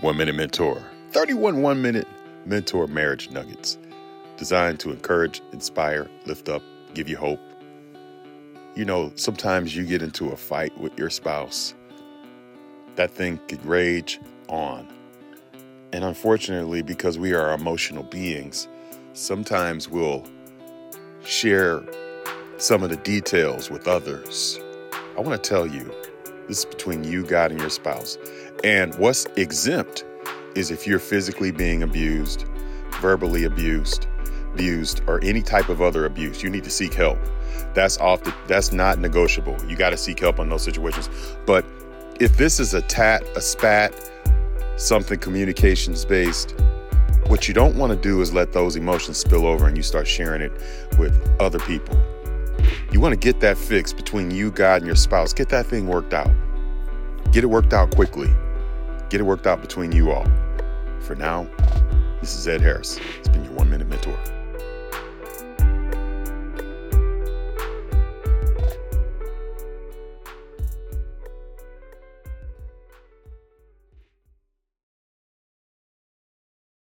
One Minute Mentor. 31 one minute mentor marriage nuggets designed to encourage, inspire, lift up, give you hope. You know, sometimes you get into a fight with your spouse, that thing could rage on. And unfortunately, because we are emotional beings, sometimes we'll share some of the details with others. I want to tell you this is between you, God, and your spouse. And what's exempt is if you're physically being abused, verbally abused, abused, or any type of other abuse, you need to seek help. That's off the, that's not negotiable. You got to seek help on those situations. But if this is a tat, a spat, something communications based, what you don't want to do is let those emotions spill over and you start sharing it with other people. You want to get that fixed between you, God, and your spouse. Get that thing worked out. Get it worked out quickly. Get it worked out between you all. For now, this is Ed Harris. It's been your one minute mentor.